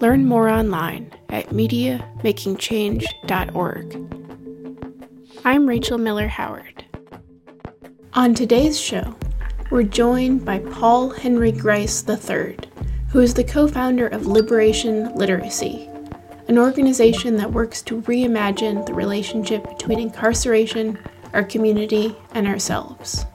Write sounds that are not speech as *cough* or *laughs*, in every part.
Learn more online at mediamakingchange.org. I'm Rachel Miller Howard. On today's show, we're joined by Paul Henry Grice III, who is the co founder of Liberation Literacy, an organization that works to reimagine the relationship between incarceration, our community, and ourselves.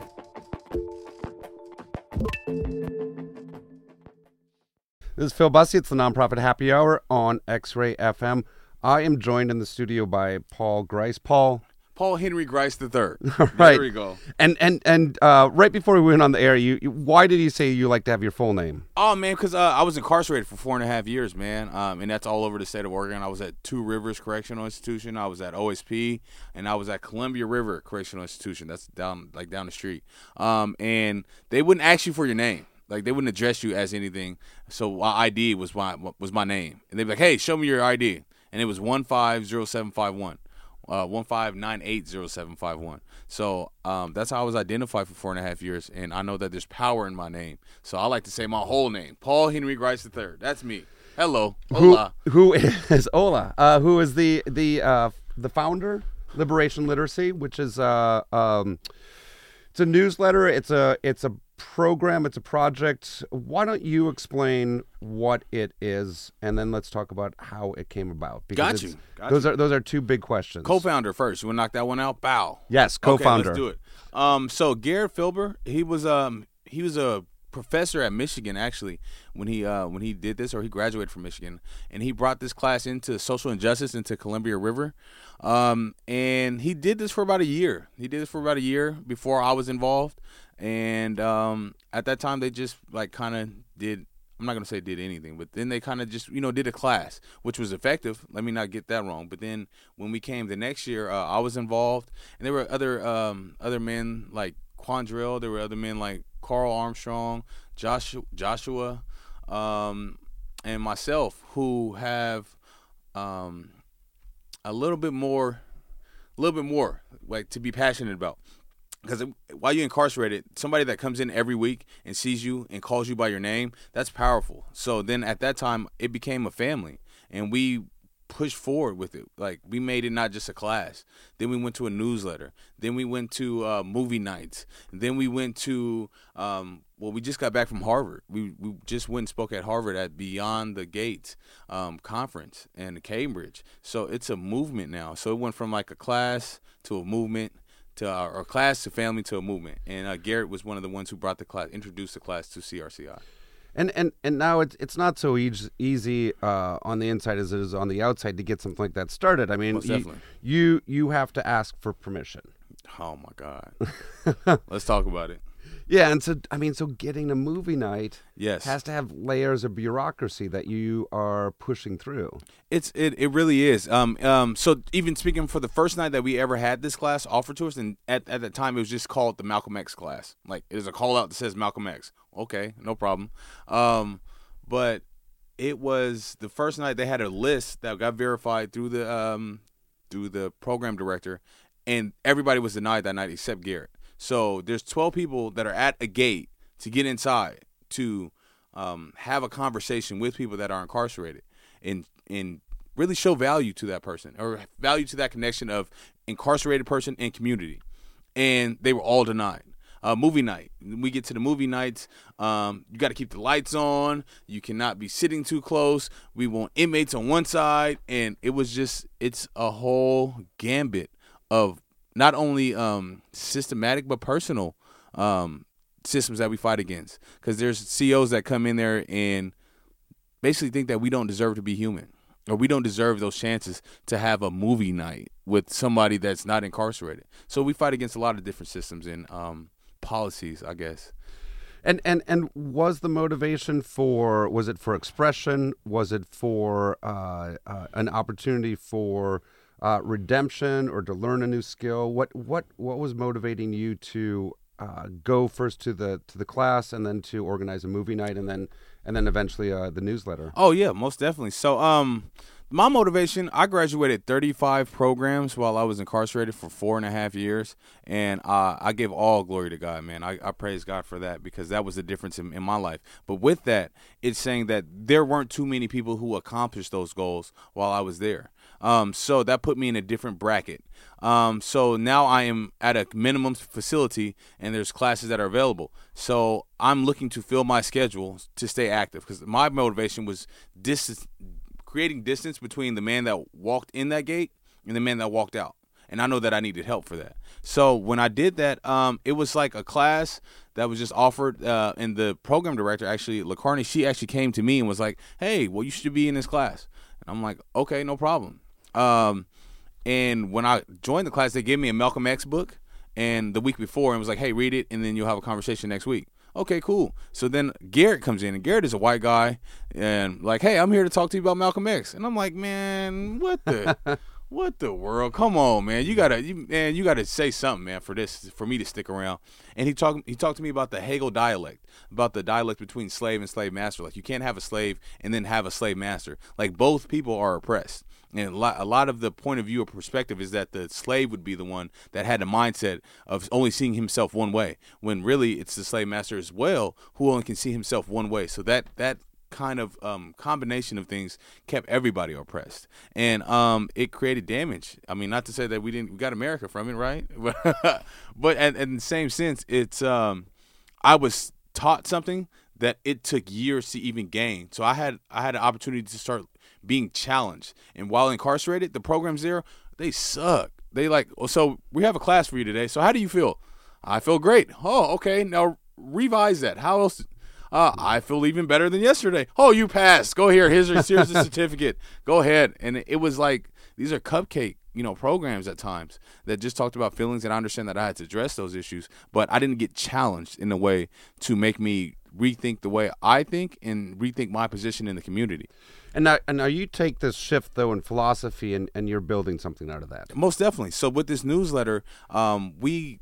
This is Phil Bussey. It's the Nonprofit Happy Hour on X Ray FM. I am joined in the studio by Paul Grice. Paul. Paul Henry Grice III. All right. There we go. And and and uh, right before we went on the air, you, you why did you say you like to have your full name? Oh man, because uh, I was incarcerated for four and a half years, man, um, and that's all over the state of Oregon. I was at Two Rivers Correctional Institution. I was at OSP, and I was at Columbia River Correctional Institution. That's down like down the street. Um, and they wouldn't ask you for your name. Like they wouldn't address you as anything. So my ID was my was my name, and they'd be like, "Hey, show me your ID," and it was one five zero seven five one. Uh, one five nine eight zero seven five one. So um, that's how I was identified for four and a half years, and I know that there's power in my name. So I like to say my whole name, Paul Henry Grice III. That's me. Hello, hola. Who, who is *laughs* Ola? Uh, who is the the uh, the founder? Liberation Literacy, which is uh, um, it's a newsletter. It's a it's a program. It's a project. Why don't you explain what it is, and then let's talk about how it came about? Got you. Got those you. are those are two big questions. Co-founder first. You want to knock that one out? Bow. Yes, co-founder. Okay, let's do it. Um, so Garrett Filber, he was um he was a professor at Michigan actually when he uh when he did this or he graduated from Michigan and he brought this class into social injustice into Columbia River. Um, and he did this for about a year. He did this for about a year before I was involved. And um, at that time, they just like kind of did. I'm not gonna say did anything, but then they kind of just you know did a class, which was effective. Let me not get that wrong. But then when we came the next year, uh, I was involved, and there were other um, other men like Quandrell. There were other men like Carl Armstrong, Joshua, Joshua, um, and myself who have um, a little bit more, a little bit more like to be passionate about. Because while you're incarcerated, somebody that comes in every week and sees you and calls you by your name, that's powerful. So then at that time, it became a family, and we pushed forward with it. Like we made it not just a class. Then we went to a newsletter. Then we went to uh, movie nights. Then we went to um, well, we just got back from Harvard. We we just went and spoke at Harvard at Beyond the Gates um, conference in Cambridge. So it's a movement now. So it went from like a class to a movement to our, or class to family to a movement. And uh, Garrett was one of the ones who brought the class, introduced the class to CRCI. And and and now it's it's not so easy, easy uh, on the inside as it is on the outside to get something like that started. I mean, Most you, definitely. you you have to ask for permission. Oh my God. *laughs* Let's talk about it. Yeah, and so I mean, so getting a movie night Yes. has to have layers of bureaucracy that you are pushing through. It's it, it really is. Um um so even speaking for the first night that we ever had this class offered to us, and at at the time it was just called the Malcolm X class. Like it is a call out that says Malcolm X. Okay, no problem. Um, but it was the first night they had a list that got verified through the um through the program director, and everybody was denied that night except Garrett. So there's 12 people that are at a gate to get inside to um, have a conversation with people that are incarcerated and and really show value to that person or value to that connection of incarcerated person and community. And they were all denied. Uh, movie night. We get to the movie nights. Um, you got to keep the lights on. You cannot be sitting too close. We want inmates on one side, and it was just it's a whole gambit of not only um, systematic but personal um, systems that we fight against. Because there's CEOs that come in there and basically think that we don't deserve to be human or we don't deserve those chances to have a movie night with somebody that's not incarcerated. So we fight against a lot of different systems and um, policies, I guess. And and and was the motivation for was it for expression? Was it for uh, uh, an opportunity for uh, redemption or to learn a new skill? What what what was motivating you to uh, go first to the to the class and then to organize a movie night and then and then eventually uh, the newsletter? Oh yeah, most definitely. So um, my motivation, I graduated 35 programs while I was incarcerated for four and a half years. And uh, I give all glory to God, man. I, I, praise God for that because that was the difference in, in, my life. But with that, it's saying that there weren't too many people who accomplished those goals while I was there. Um, so that put me in a different bracket. Um, so now I am at a minimum facility and there's classes that are available. So I'm looking to fill my schedule to stay active because my motivation was distance creating distance between the man that walked in that gate and the man that walked out. And I know that I needed help for that. So when I did that, um, it was like a class that was just offered, uh, and the program director actually, LaCarney, she actually came to me and was like, "Hey, well, you should be in this class." And I'm like, "Okay, no problem." Um, and when I joined the class, they gave me a Malcolm X book, and the week before, and was like, "Hey, read it, and then you'll have a conversation next week." Okay, cool. So then Garrett comes in, and Garrett is a white guy, and like, hey, I'm here to talk to you about Malcolm X, and I'm like, man, what the, *laughs* what the world? Come on, man, you gotta, you, man, you gotta say something, man, for this, for me to stick around. And he talked, he talked to me about the Hegel dialect, about the dialect between slave and slave master. Like, you can't have a slave and then have a slave master. Like, both people are oppressed. And a lot, a lot of the point of view or perspective is that the slave would be the one that had the mindset of only seeing himself one way, when really it's the slave master as well who only can see himself one way. So that that kind of um, combination of things kept everybody oppressed, and um, it created damage. I mean, not to say that we didn't we got America from it, right? *laughs* but at, in the same sense, it's um, I was taught something that it took years to even gain. So I had I had an opportunity to start being challenged. And while incarcerated, the programs there, they suck. They like, oh, so we have a class for you today. So how do you feel? I feel great. Oh, okay. Now revise that. How else? Uh, I feel even better than yesterday. Oh, you passed. Go here. Here's, here's the *laughs* certificate. Go ahead. And it was like, these are cupcake, you know, programs at times that just talked about feelings. And I understand that I had to address those issues, but I didn't get challenged in a way to make me rethink the way I think and rethink my position in the community. And now, and now you take this shift though in philosophy, and, and you're building something out of that. Most definitely. So with this newsletter, um, we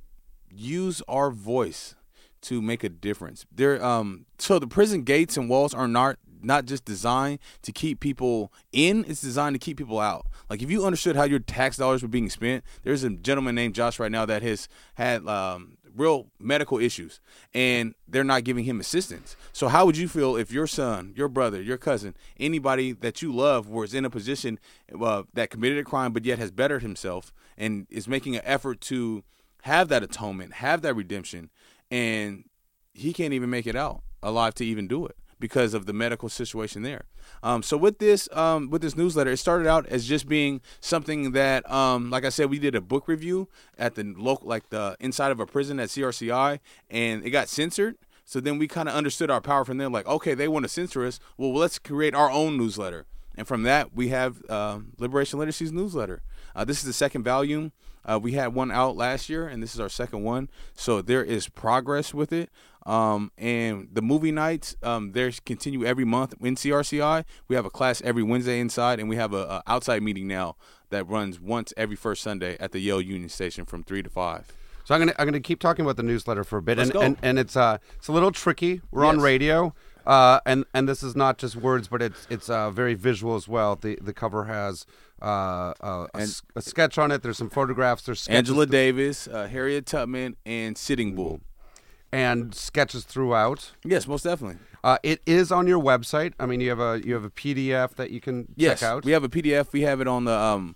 use our voice to make a difference. There, um, so the prison gates and walls are not not just designed to keep people in; it's designed to keep people out. Like if you understood how your tax dollars were being spent, there's a gentleman named Josh right now that has had um, real medical issues and they're not giving him assistance. So how would you feel if your son, your brother, your cousin, anybody that you love was in a position uh, that committed a crime but yet has bettered himself and is making an effort to have that atonement, have that redemption and he can't even make it out alive to even do it because of the medical situation there. Um, so with this um, with this newsletter, it started out as just being something that, um, like I said, we did a book review at the local, like the inside of a prison at CRCI, and it got censored. So then we kind of understood our power from them. Like, okay, they want to censor us. Well, let's create our own newsletter. And from that, we have uh, Liberation Literacy's newsletter. Uh, this is the second volume. Uh, we had one out last year, and this is our second one. So there is progress with it. Um, and the movie nights, um, there's continue every month in CRCI. We have a class every Wednesday inside, and we have a, a outside meeting now that runs once every first Sunday at the Yale Union Station from three to five. So I'm gonna I'm gonna keep talking about the newsletter for a bit, Let's and, go. and and it's uh it's a little tricky. We're on radio, uh, and and this is not just words, but it's it's uh, very visual as well. The the cover has uh, uh, a, s- a sketch on it. There's some photographs. There's sketches Angela Davis, uh, Harriet Tubman, and Sitting Bull. and sketches throughout. Yes, most definitely. Uh, it is on your website. I mean, you have a you have a PDF that you can Yes, check out. we have a PDF. We have it on the um,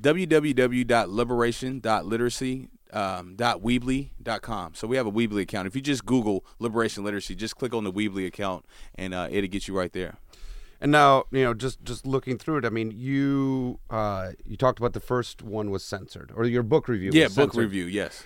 www.liberation.literacy. Um, dot Weebly.com. So we have a Weebly account. If you just Google Liberation Literacy, just click on the Weebly account and uh, it'll get you right there. And now, you know, just just looking through it, I mean, you uh, you talked about the first one was censored, or your book review. Yeah, book censored. review. Yes.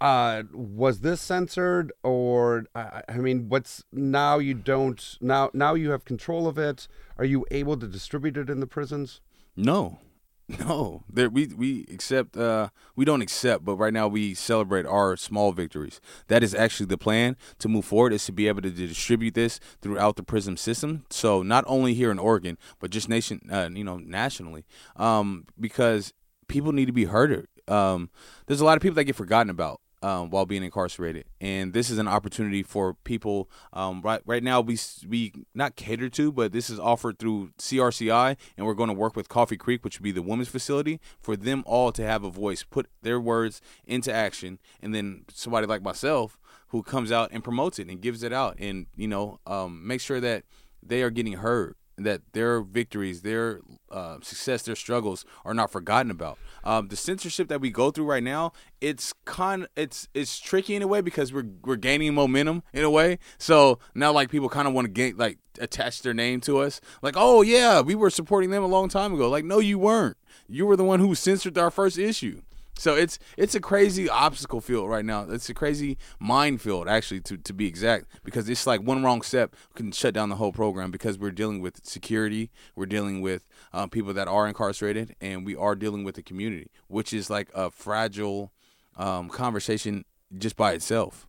Uh, was this censored, or I, I mean, what's now? You don't now. Now you have control of it. Are you able to distribute it in the prisons? No, *laughs* No, there we we accept. Uh, we don't accept, but right now we celebrate our small victories. That is actually the plan to move forward. Is to be able to distribute this throughout the prison system. So not only here in Oregon, but just nation, uh, you know, nationally, um, because people need to be heard. Um, there's a lot of people that get forgotten about um, while being incarcerated, and this is an opportunity for people. Um, right, right now, we we not cater to, but this is offered through CRCI, and we're going to work with Coffee Creek, which would be the women's facility, for them all to have a voice, put their words into action, and then somebody like myself who comes out and promotes it and gives it out, and you know, um, make sure that they are getting heard that their victories, their uh, success, their struggles are not forgotten about. Um, the censorship that we go through right now, it's kind, it's it's tricky in a way because we're we're gaining momentum in a way. So now, like people kind of want to get like attach their name to us, like, oh yeah, we were supporting them a long time ago. Like, no, you weren't. You were the one who censored our first issue. So it's it's a crazy obstacle field right now. It's a crazy minefield, actually, to, to be exact, because it's like one wrong step can shut down the whole program. Because we're dealing with security, we're dealing with um, people that are incarcerated, and we are dealing with the community, which is like a fragile um, conversation just by itself.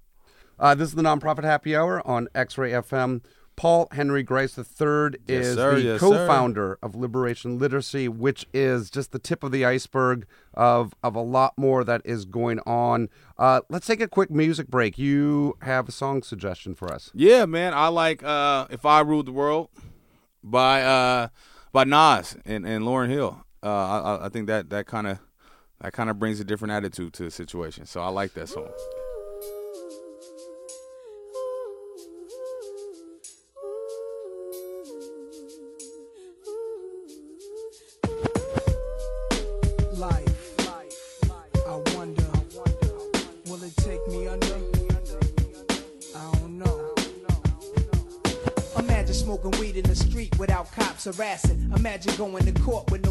Uh, this is the nonprofit happy hour on X Ray FM. Paul Henry Grice III Yes, is sir. the Yes, co-founder of Liberation Literacy, which is just the tip of the iceberg of of a lot more that is going on. Uh, let's take a quick music break. You have a song suggestion for us. Yeah, man, I like uh, "If I Ruled the World" by uh, by Nas and, and Lauryn Hill. Uh, I, I think that that kind of that kind of brings a different attitude to the situation. So I like that song. Imagine going to court with no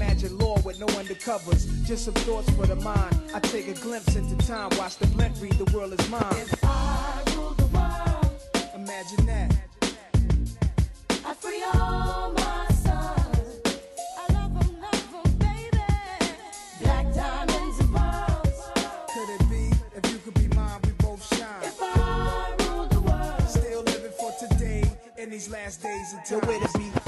imagine law with no undercovers. Just some thoughts for the mind. I take a glimpse into time. Watch the blimp read, the world is mine. If I rule the world. Imagine that. I free all my sons. I love 'em, love 'em, baby. Black diamonds and pearls. Could it be? If you could be mine, we both shine. If I rule the world, Still living for today in these last days until where to be.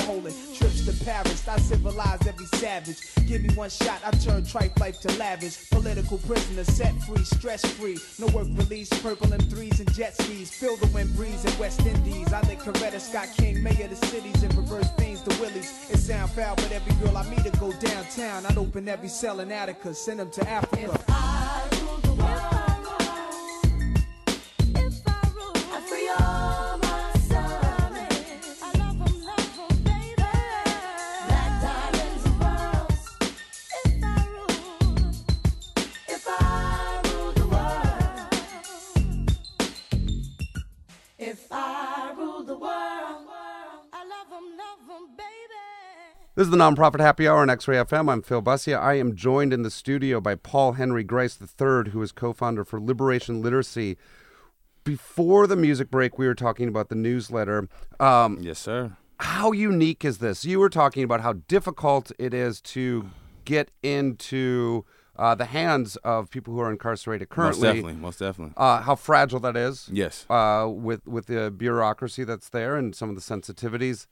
holding. Trips to Paris. I civilize every savage. Give me one shot. I turn tripe life to lavish. Political prisoner set free. Stress free. No work release. Purple M3s and jet skis. Feel the wind breeze in West Indies. I think Coretta Scott King. Mayor of the cities and reverse things to Willies. It sound foul, but every girl I meet to go downtown. I'd open every cell in Attica. Send them to Africa. This is the nonprofit happy hour on X-Ray FM. I'm Phil Bussia. I am joined in the studio by Paul Henry Grice III, who is co-founder for Liberation Literacy. Before the music break, we were talking about the newsletter. Um, Yes, sir. how unique is this? You were talking about how difficult it is to get into uh, the hands of people who are incarcerated currently. Most definitely. Most definitely. Uh, how fragile that is. Yes. Uh, with with the bureaucracy that's there and some of the sensitivities.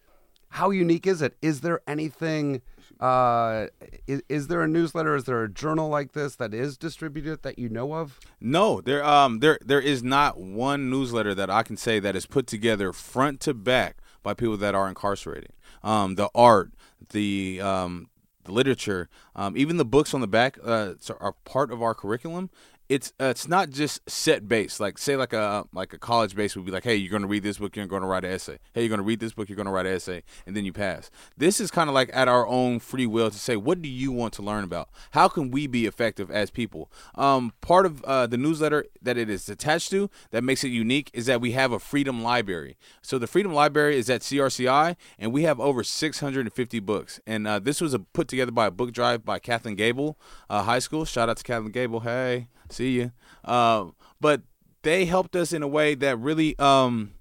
How unique is it? Is there anything? Uh, is, is there a newsletter? Is there a journal like this that is distributed that you know of? No, there um there there is not one newsletter that I can say that is put together front to back by people that are incarcerated. Um, the art, the um, the literature, um, even the books on the back uh, are part of our curriculum. It's uh, it's not just set based. Like say like a like a college base would be like, hey, you're to read this book, you're to write an essay. Hey, you're to read this book, you're to write an essay, and then you pass. This is kind of like at our own free will to say, what do you want to learn about? How can we be effective as people? Um, part of uh, the newsletter that it is attached to that makes it unique is that we have a freedom library. So the freedom library is at CRCI, and we have over 650 books. And uh, this was a, put together by a book drive by Catlin Gabel uh, High School. Shout out to Catlin Gabel. Hey, see you. Um, but they helped us in a way that really um,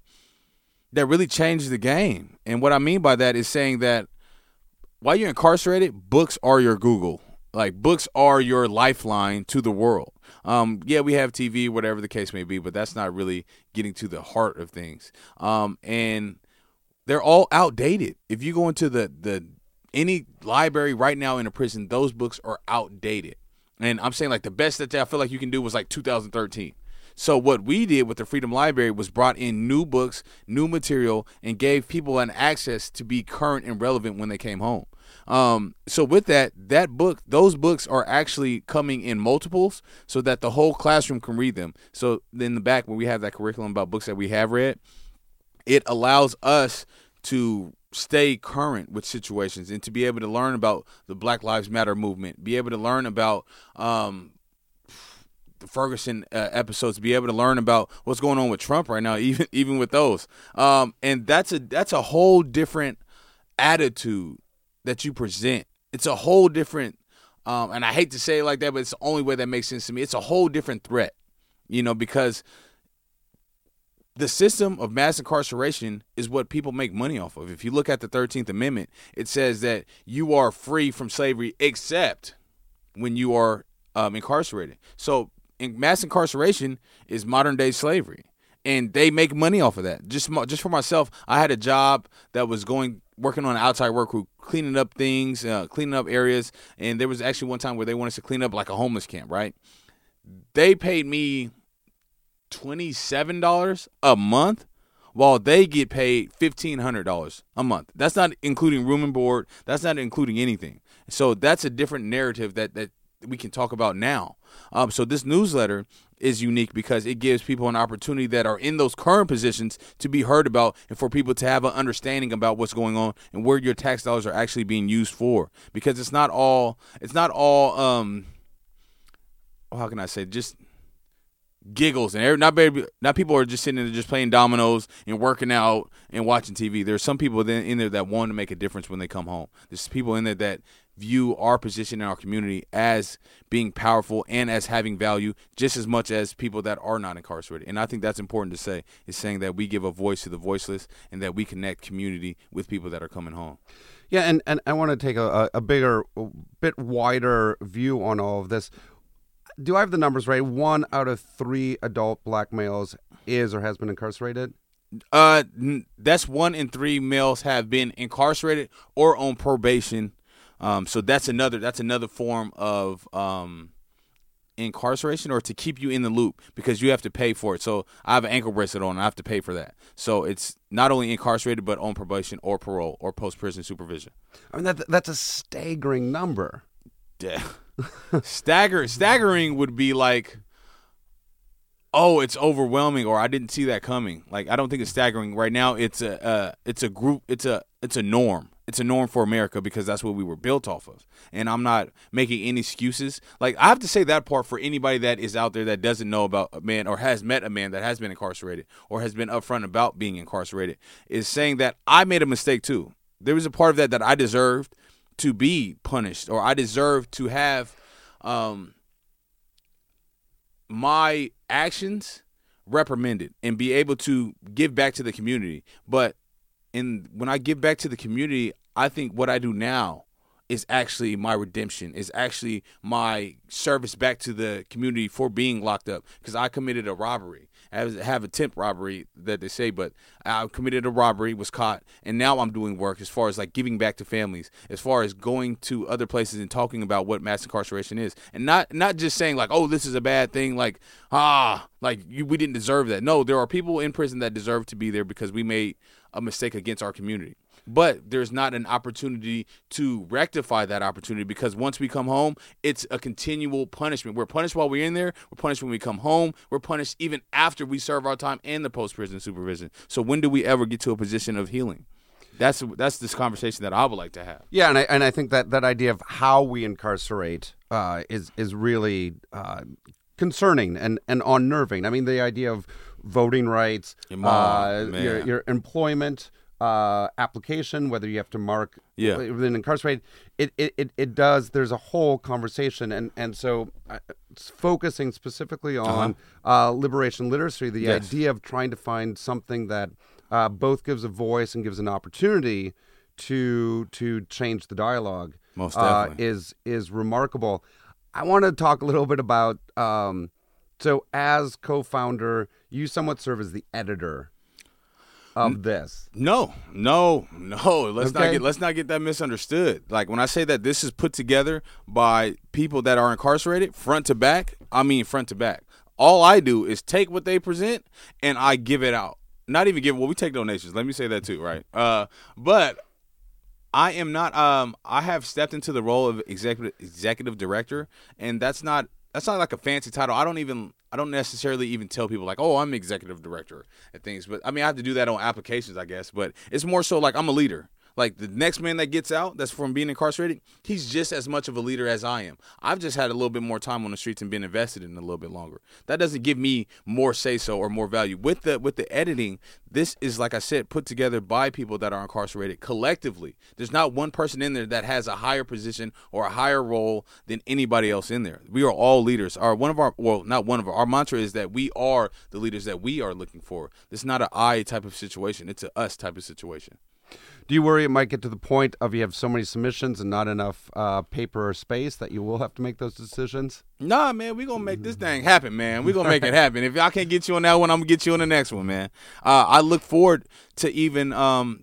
that really changed the game. And what I mean by that is saying that while you're incarcerated, books are your Google. Like books are your lifeline to the world. Um, yeah, we have TV, whatever the case may be, but that's not really getting to the heart of things. Um, and they're all outdated. If you go into the the any library right now in a prison, those books are outdated. And I'm saying like the best that I feel like you can do was like 2013. So what we did with the Freedom Library was brought in new books, new material, and gave people an access to be current and relevant when they came home. Um, so with that, that book, those books are actually coming in multiples, so that the whole classroom can read them. So in the back, when we have that curriculum about books that we have read, it allows us to stay current with situations and to be able to learn about the Black Lives Matter movement, be able to learn about um, the Ferguson uh, episodes, be able to learn about what's going on with Trump right now, *laughs* even even with those. Um, and that's a that's a whole different attitude that you present. It's a whole different, um, and I hate to say it like that, but it's the only way that makes sense to me. It's a whole different threat, you know, because the system of mass incarceration is what people make money off of. If you look at the 13th Amendment, it says that you are free from slavery except when you are um, incarcerated. So, in mass incarceration is modern day slavery, and they make money off of that. Just just for myself, I had a job that was going working on outside work crew, cleaning up things, uh, cleaning up areas, and there was actually one time where they wanted us to clean up like a homeless camp. Right? They paid me twenty-seven dollars a month while they get paid fifteen hundred dollars a month. That's not including room and board. That's not including anything. So that's a different narrative that that we can talk about now. Um, so this newsletter is unique because it gives people an opportunity that are in those current positions to be heard about and for people to have an understanding about what's going on and where your tax dollars are actually being used for. Because it's not all it's not all um how can I say just giggles and every, not baby, not people are just sitting there just playing dominoes and working out and watching TV. There's some people then in there that want to make a difference when they come home. There's people in there that view our position in our community as being powerful and as having value just as much as people that are not incarcerated. And I think that's important to say is saying that we give a voice to the voiceless and that we connect community with people that are coming home. Yeah, and, and I want to take a, a bigger, bit wider view on all of this. Do I have the numbers right? One out of three adult black males is or has been incarcerated. Uh, that's one in three males have been incarcerated or on probation. Um, so that's another that's another form of um, incarceration or to keep you in the loop because you have to pay for it. So I have an ankle bracelet on, I have to pay for that. So it's not only incarcerated but on probation or parole or post prison supervision. I mean, that that's a staggering number. Yeah. Stagger staggering would be like oh it's overwhelming or i didn't see that coming. Like i don't think it's staggering. Right now it's a uh, it's a group it's a it's a norm. It's a norm for america because that's what we were built off of. And i'm not making any excuses. Like i have to say that part for anybody that is out there that doesn't know about a man or has met a man that has been incarcerated or has been upfront about being incarcerated is saying that i made a mistake too. There was a part of that that i deserved to be punished or I deserve to have um, my actions reprimanded and be able to give back to the community. But in when I give back to the community, I think what I do now is actually my redemption, is actually my service back to the community for being locked up because I committed a robbery have attempt robbery that they say, but I committed a robbery, was caught, and now I'm doing work as far as like giving back to families, as far as going to other places and talking about what mass incarceration is, and not not just saying like, oh, this is a bad thing, like ah, like you, we didn't deserve that. No, there are people in prison that deserve to be there because we made a mistake against our community. But there's not an opportunity to rectify that opportunity because once we come home, it's a continual punishment. We're punished while we're in there. We're punished when we come home. We're punished even after we serve our time and the post prison supervision. So when do we ever get to a position of healing? That's that's this conversation that I would like to have. Yeah, and I and I think that that idea of how we incarcerate uh, is is really uh, concerning and and unnerving. I mean, the idea of voting rights, Imam, uh, your your employment uh, application, whether you have to mark Yeah. within incarcerated, it, it, it, it does. There's a whole conversation, and and so uh, focusing specifically on uh liberation literacy, the Yes. idea of trying to find something that uh, both gives a voice and gives an opportunity to to change the dialogue. Most uh, definitely. is is remarkable. I want to talk a little bit about. Um, so, as co-founder, you somewhat serve as the editor of this. No, no, no. Let's not get let's not get that misunderstood. Like when I say that this is put together by people that are incarcerated, front to back, I mean front to back. All I do is take what they present and I give it out. Not even give well, we take donations. Let me say that too, right? Uh but I am not um I have stepped into the role of executive executive director and that's not that's not like a fancy title. I don't even I don't necessarily even tell people like, "Oh, I'm executive director" and things. But I mean, I have to do that on applications, I guess, but it's more so like I'm a leader. Like the next man that gets out that's from being incarcerated, he's just as much of a leader as I am. I've just had a little bit more time on the streets and been invested in a little bit longer. That doesn't give me more say so or more value. With the with the editing, this is like I said, put together by people that are incarcerated collectively. There's not one person in there that has a higher position or a higher role than anybody else in there. We are all leaders. Our one of our well, not one of our, our mantra is that we are the leaders that we are looking for. This is not an I type of situation. It's a us type of situation. Do you worry it might get to the point of you have so many submissions and not enough uh, paper or space that you will have to make those decisions? Nah, man, we gonna make this thing happen, man. We gonna make it happen. If I can't get you on that one, I'm gonna get you on the next one, man. Uh, I look forward to even um,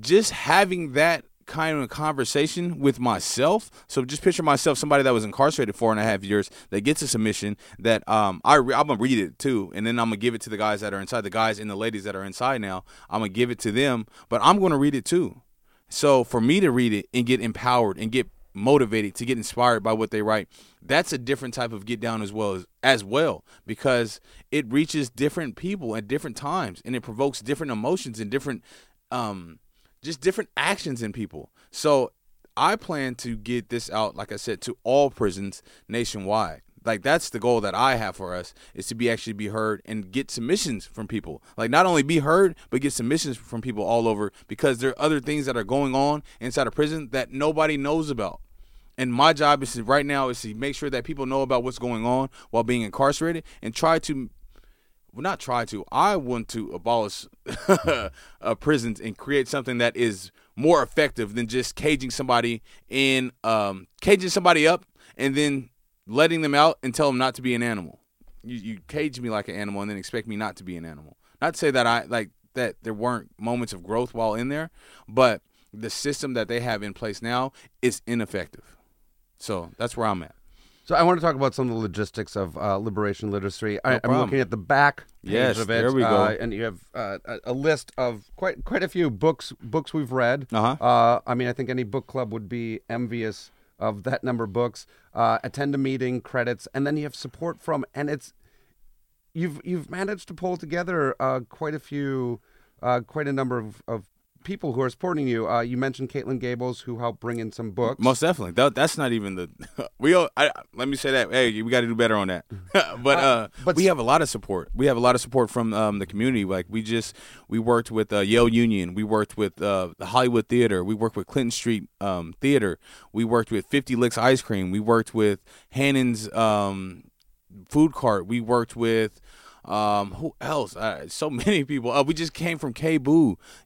just having that kind of a conversation with myself. So just picture myself, somebody that was incarcerated four and a half years, that gets a submission that um, I re- I'm gonna read it too, and then I'm gonna give it to the guys that are inside, the guys and the ladies that are inside now. I'm gonna give it to them, but I'm gonna read it too. So for me to read it and get empowered and get motivated to get inspired by what they write, that's a different type of get down as well as, as well because it reaches different people at different times and it provokes different emotions and different um just different actions in people. So I plan to get this out, like I said, to all prisons nationwide. Like that's the goal that I have for us is to be actually be heard and get submissions from people. Like not only be heard, but get submissions from people all over because there are other things that are going on inside a prison that nobody knows about. And my job is to, right now is to make sure that people know about what's going on while being incarcerated and try to well, not try to. I want to abolish *laughs* uh, prisons and create something that is more effective than just caging somebody in, um, caging somebody up and then letting them out and tell them not to be an animal. You, you cage me like an animal and then expect me not to be an animal. Not to say that I like that there weren't moments of growth while in there, but the system that they have in place now is ineffective. So that's where I'm at. So I want to talk about some of the logistics of uh, liberation literacy. I, I'm problem. looking at the back page Yes, of it. there we go. uh, and you have uh, a, list of quite quite a few books books we've read. Uh-huh. Uh, I mean, I think any book club would be envious of that number of books. Uh, attend a meeting, credits, and then you have support from, and it's you've you've managed to pull together uh, quite a few, uh, quite a number of, of people who are supporting you. Uh, you mentioned Catlin Gabels, who helped bring in some books. Most definitely. That, that's not even the *laughs* we. all- I, let me say that. Hey, we got to do better on that. *laughs* but uh, but we have a lot of support. We have a lot of support from um, the community. Like we just we worked with uh, Yale Union. We worked with uh, the Hollywood Theater. We worked with Clinton Street um, Theater. We worked with Fifty Licks Ice Cream. We worked with Hannon's um, Food Cart. We worked with. Um, who else? Uh, so *laughs* many people. Uh, we just came from K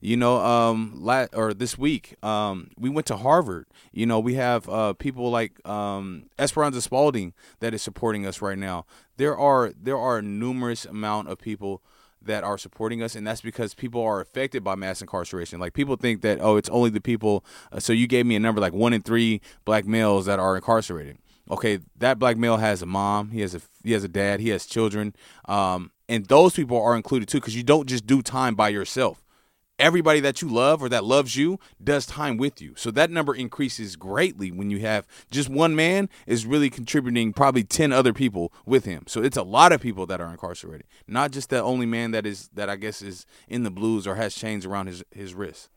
you know, um, la- or this week. Um, we went to Harvard. You know, we have uh, people like um, Esperanza Spalding that is supporting us right now. There are there are numerous amount of people that are supporting us, and that's because people are affected by mass incarceration. Like people think that oh, it's only the people. Uh, so you gave me a number like one in three black males that are incarcerated. Okay, that black male has a mom, he has a he has a dad, he has children, um, and those people are included too because you don't just do time by yourself. Everybody that you love or that loves you does time with you. So that number increases greatly when you have just one man is really contributing probably 10 other people with him. So it's a lot of people that are incarcerated. Not just the only man that is that I guess is in the blues or has chains around his his wrist.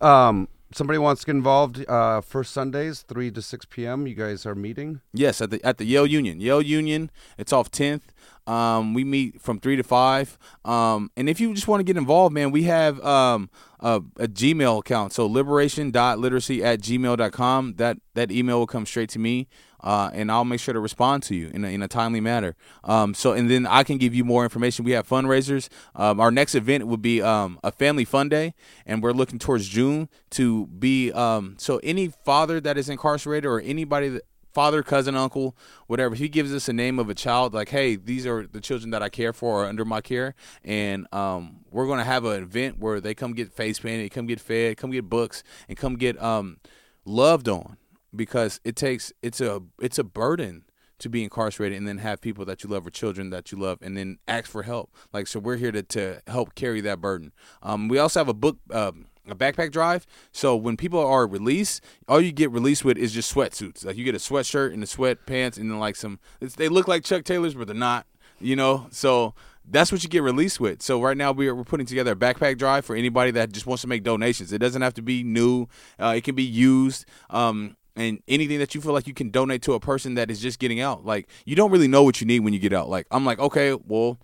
Um, somebody wants to get involved. Uh, first Sundays, three to six p.m. You guys are meeting. Yes, at the at the Yale Union. Yale Union. It's off Tenth. Um, we meet from three to five. Um, and if you just want to get involved, man, we have um a, a Gmail account. So liberation.literacy at gmail.com. That that email will come straight to me. Uh, and I'll make sure to respond to you in a, in a timely manner. Um, so, and then I can give you more information. We have fundraisers. Um, our next event would be um, a family fun day, and we're looking towards June to be. Um, so, any father that is incarcerated or anybody that father, cousin, uncle, whatever. He gives us a name of a child, like, hey, these are the children that I care for or under my care, and um, we're gonna have an event where they come get face painted, come get fed, come get books, and come get um, loved on because it takes it's a it's a burden to be incarcerated and then have people that you love or children that you love and then ask for help like so we're here to, to help carry that burden um, we also have a book um, a backpack drive so when people are released all you get released with is just sweatsuits like you get a sweatshirt and the sweatpants and then like some they look like chuck taylors but they're not you know so that's what you get released with. So right now we're, we're putting together a backpack drive for anybody that just wants to make donations. It doesn't have to be new. Uh, it can be used. Um, and anything that you feel like you can donate to a person that is just getting out. Like you don't really know what you need when you get out. Like I'm like, okay, well,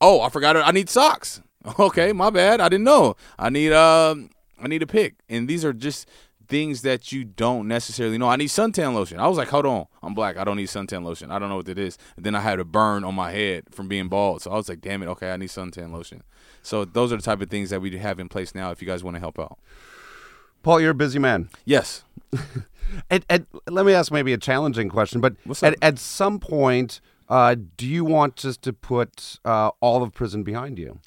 oh, I forgot. I need socks. *laughs* Okay, my bad. I didn't know. I need um I need a pick. And these are just things that you don't necessarily know. I need suntan lotion. I was like, hold on, I'm black. I don't need suntan lotion. I don't know what it is. And then I had a burn on my head from being bald. So I was like, damn it, okay, I need suntan lotion. So those are the type of things that we have in place now if you guys want to help out. Paul, you're a busy man. Yes. *laughs* And, and let me ask maybe a challenging question, but at, at some point, uh, do you want just to put uh, all of prison behind you?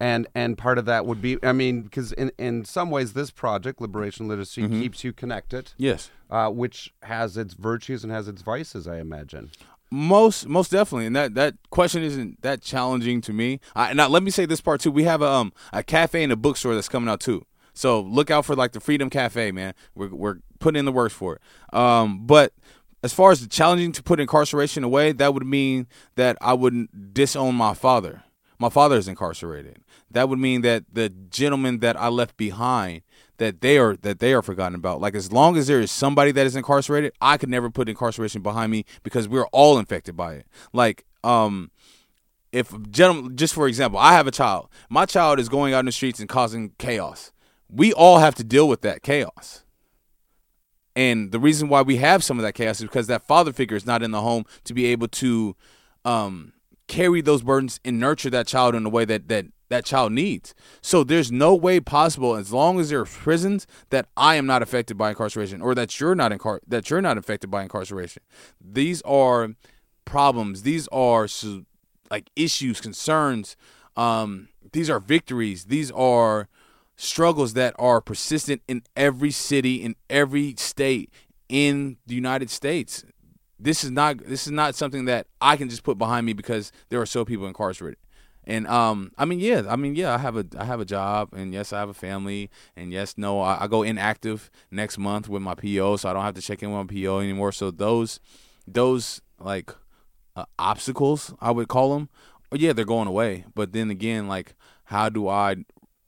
And and part of that would be, I mean, because in, in some ways, this project, Liberation Literacy, Mm-hmm. keeps you connected, Yes. uh, which has its virtues and has its vices, I imagine. Most most definitely, and that that question isn't that challenging to me. I, now let me say this part too. We have a um a cafe and a bookstore that's coming out too. So look out for like the Freedom Cafe, man. We're we're putting in the works for it. Um, but as far as challenging to put incarceration away, that would mean that I wouldn't disown my father. My father is incarcerated. That would mean that the gentlemen that I left behind that they are that they are forgotten about. Like as long as there is somebody that is incarcerated, I could never put incarceration behind me because we're all infected by it. Like um if gentlemen just for example, I have a child. My child is going out in the streets and causing chaos. We all have to deal with that chaos. And the reason why we have some of that chaos is because that father figure is not in the home to be able to um, carry those burdens and nurture that child in a way that that that child needs. So there's no way possible, as long as there are prisons, that I am not affected by incarceration, or that you're not incar- that you're not affected by incarceration. These are problems. These are like issues, concerns. Um, these are victories. These are struggles that are persistent in every city, in every state in the United States. This is not this is not something that I can just put behind me because there are so people incarcerated. And um, I mean, yeah, I mean, yeah, I have a I have a job, and yes, I have a family, and yes, no, I, I go inactive next month with my PO, so I don't have to check in with my PO anymore. So those those like uh, obstacles, I would call them, yeah, they're going away. But then again, like, how do I?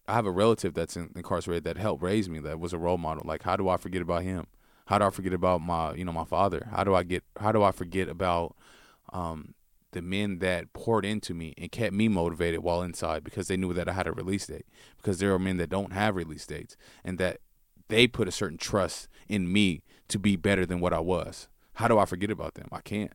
I have a relative that's in, incarcerated that helped raise me, that was a role model. Like, how do I forget about him? How do I forget about my, you know, my father? How do I get? How do I forget about um, the men that poured into me and kept me motivated while inside because they knew that I had a release date? Because there are men that don't have release dates and that they put a certain trust in me to be better than what I was. How do I forget about them? I can't.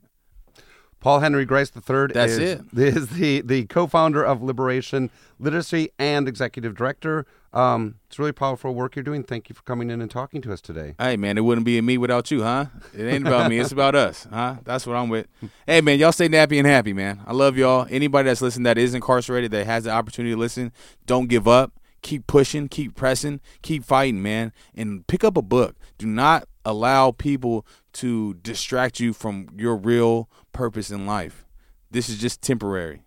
Paul Henry Grice III That's is, it. *laughs* is the, the co-founder of Liberation Literacy and executive director. Um, it's really powerful work you're doing. Thank you for coming in and talking to us today. Hey man, it wouldn't be me without you, huh? It ain't about me, it's about us, huh? That's what I'm with. Hey man, y'all stay nappy and happy, man. I love y'all. Anybody that's listening that is incarcerated that has the opportunity to listen, don't give up. Keep pushing, keep pressing, keep fighting, man. And pick up a book. Do not allow people to distract you from your real purpose in life. This is just temporary.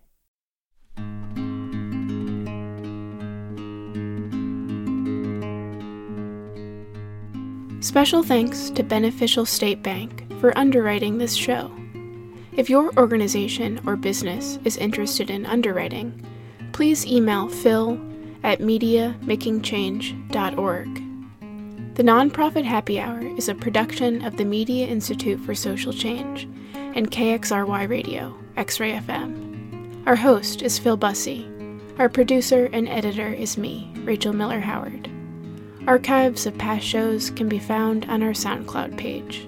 Special thanks to Beneficial State Bank for underwriting this show. If your organization or business is interested in underwriting, please email phil at mediamakingchange.org. The Nonprofit Happy Hour is a production of the Media Institute for Social Change and KXRY Radio, X Ray FM. Our host is Phil Busse. Our producer and editor is me, Rachel Miller Howard. Archives of past shows can be found on our SoundCloud page.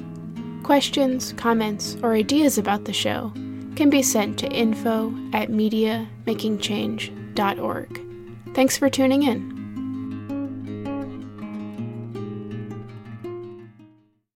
Questions, comments, or ideas about the show can be sent to info at mediamakingchange.org. Thanks for tuning in.